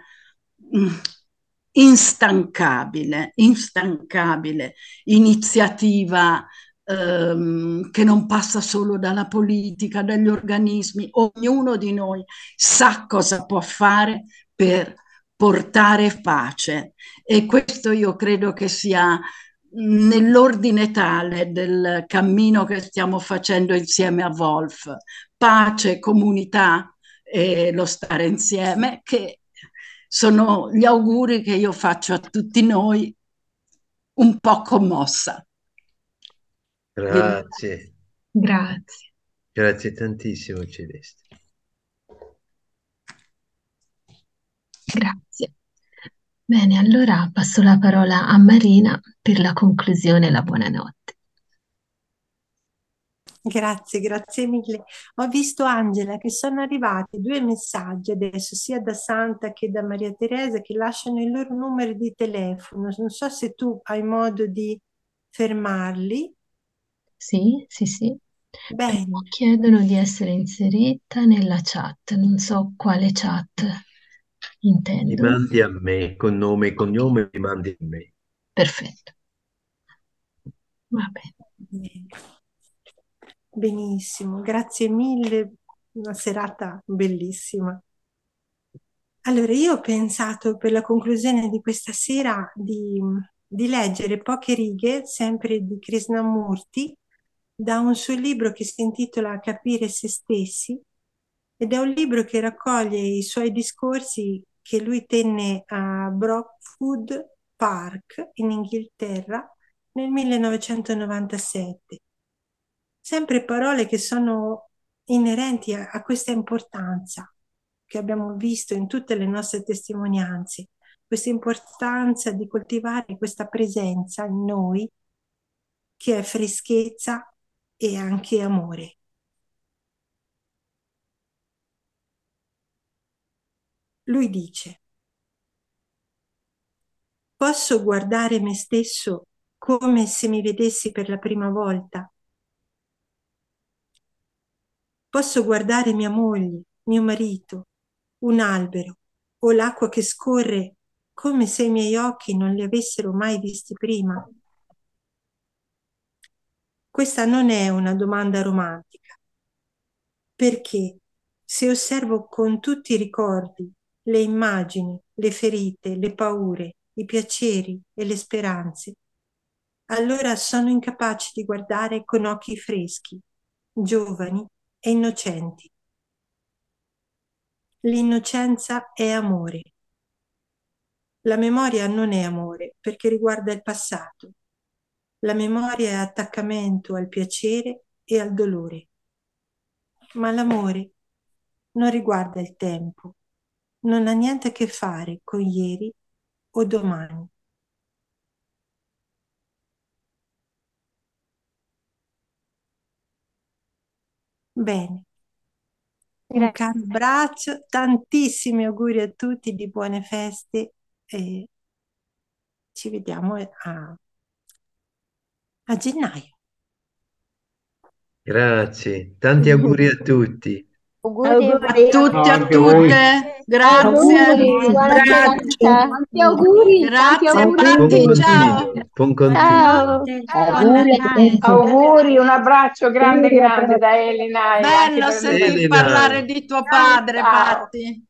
instancabile, instancabile iniziativa ehm, che non passa solo dalla politica, dagli organismi, ognuno di noi sa cosa può fare per portare pace. E questo io credo che sia nell'ordine tale del cammino che stiamo facendo insieme a Wolf, pace, comunità e lo stare insieme, che sono gli auguri che io faccio a tutti noi un po' commossa. Grazie. Grazie. Grazie tantissimo Celeste. Grazie. Bene, allora passo la parola a Marina per la conclusione e la buonanotte. Grazie, grazie mille. Ho visto Angela che sono arrivati due messaggi adesso, sia da Santa che da Maria Teresa, che lasciano il loro numero di telefono. Non so se tu hai modo di fermarli. Sì, sì, sì. Bene. Chiedono di essere inserita nella chat, non so quale chat Mi intendo. mandi a me, con nome e cognome, mi mandi a me. Perfetto. Va bene. Bene. Benissimo, grazie mille, una serata bellissima. Allora, io ho pensato per la conclusione di questa sera di, di leggere poche righe, sempre di Krishnamurti, da un suo libro che si intitola Capire se stessi, ed è un libro che raccoglie i suoi discorsi che lui tenne a Brockwood Park in Inghilterra nel 1997. Sempre parole che sono inerenti a, a questa importanza. che abbiamo visto in tutte le nostre testimonianze, questa importanza di coltivare questa presenza in noi che è freschezza e anche amore. Lui dice, posso guardare me stesso come se mi vedessi per la prima volta? Posso guardare mia moglie, mio marito, un albero o l'acqua che scorre come se i miei occhi non li avessero mai visti prima? Questa non è una domanda romantica, perché se osservo con tutti i ricordi, le immagini, le ferite, le paure, i piaceri e le speranze, allora sono incapace di guardare con occhi freschi, giovani e innocenti. L'innocenza è amore. La memoria non è amore perché riguarda il passato. La memoria è attaccamento al piacere e al dolore. Ma l'amore non riguarda il tempo, non ha niente a che fare con ieri o domani. Bene. Un caro abbraccio, tantissimi auguri a tutti di buone feste e ci vediamo a, a gennaio. Grazie, tanti auguri a tutti. Auguri, A tutti, a tutte, grazie. Tanti auguri, tanti Grazie Patti, ciao. buon continuo. Auguri, un abbraccio grande grande da Elena Bello per sentir Elena. parlare di tuo padre, Ciao. Patti.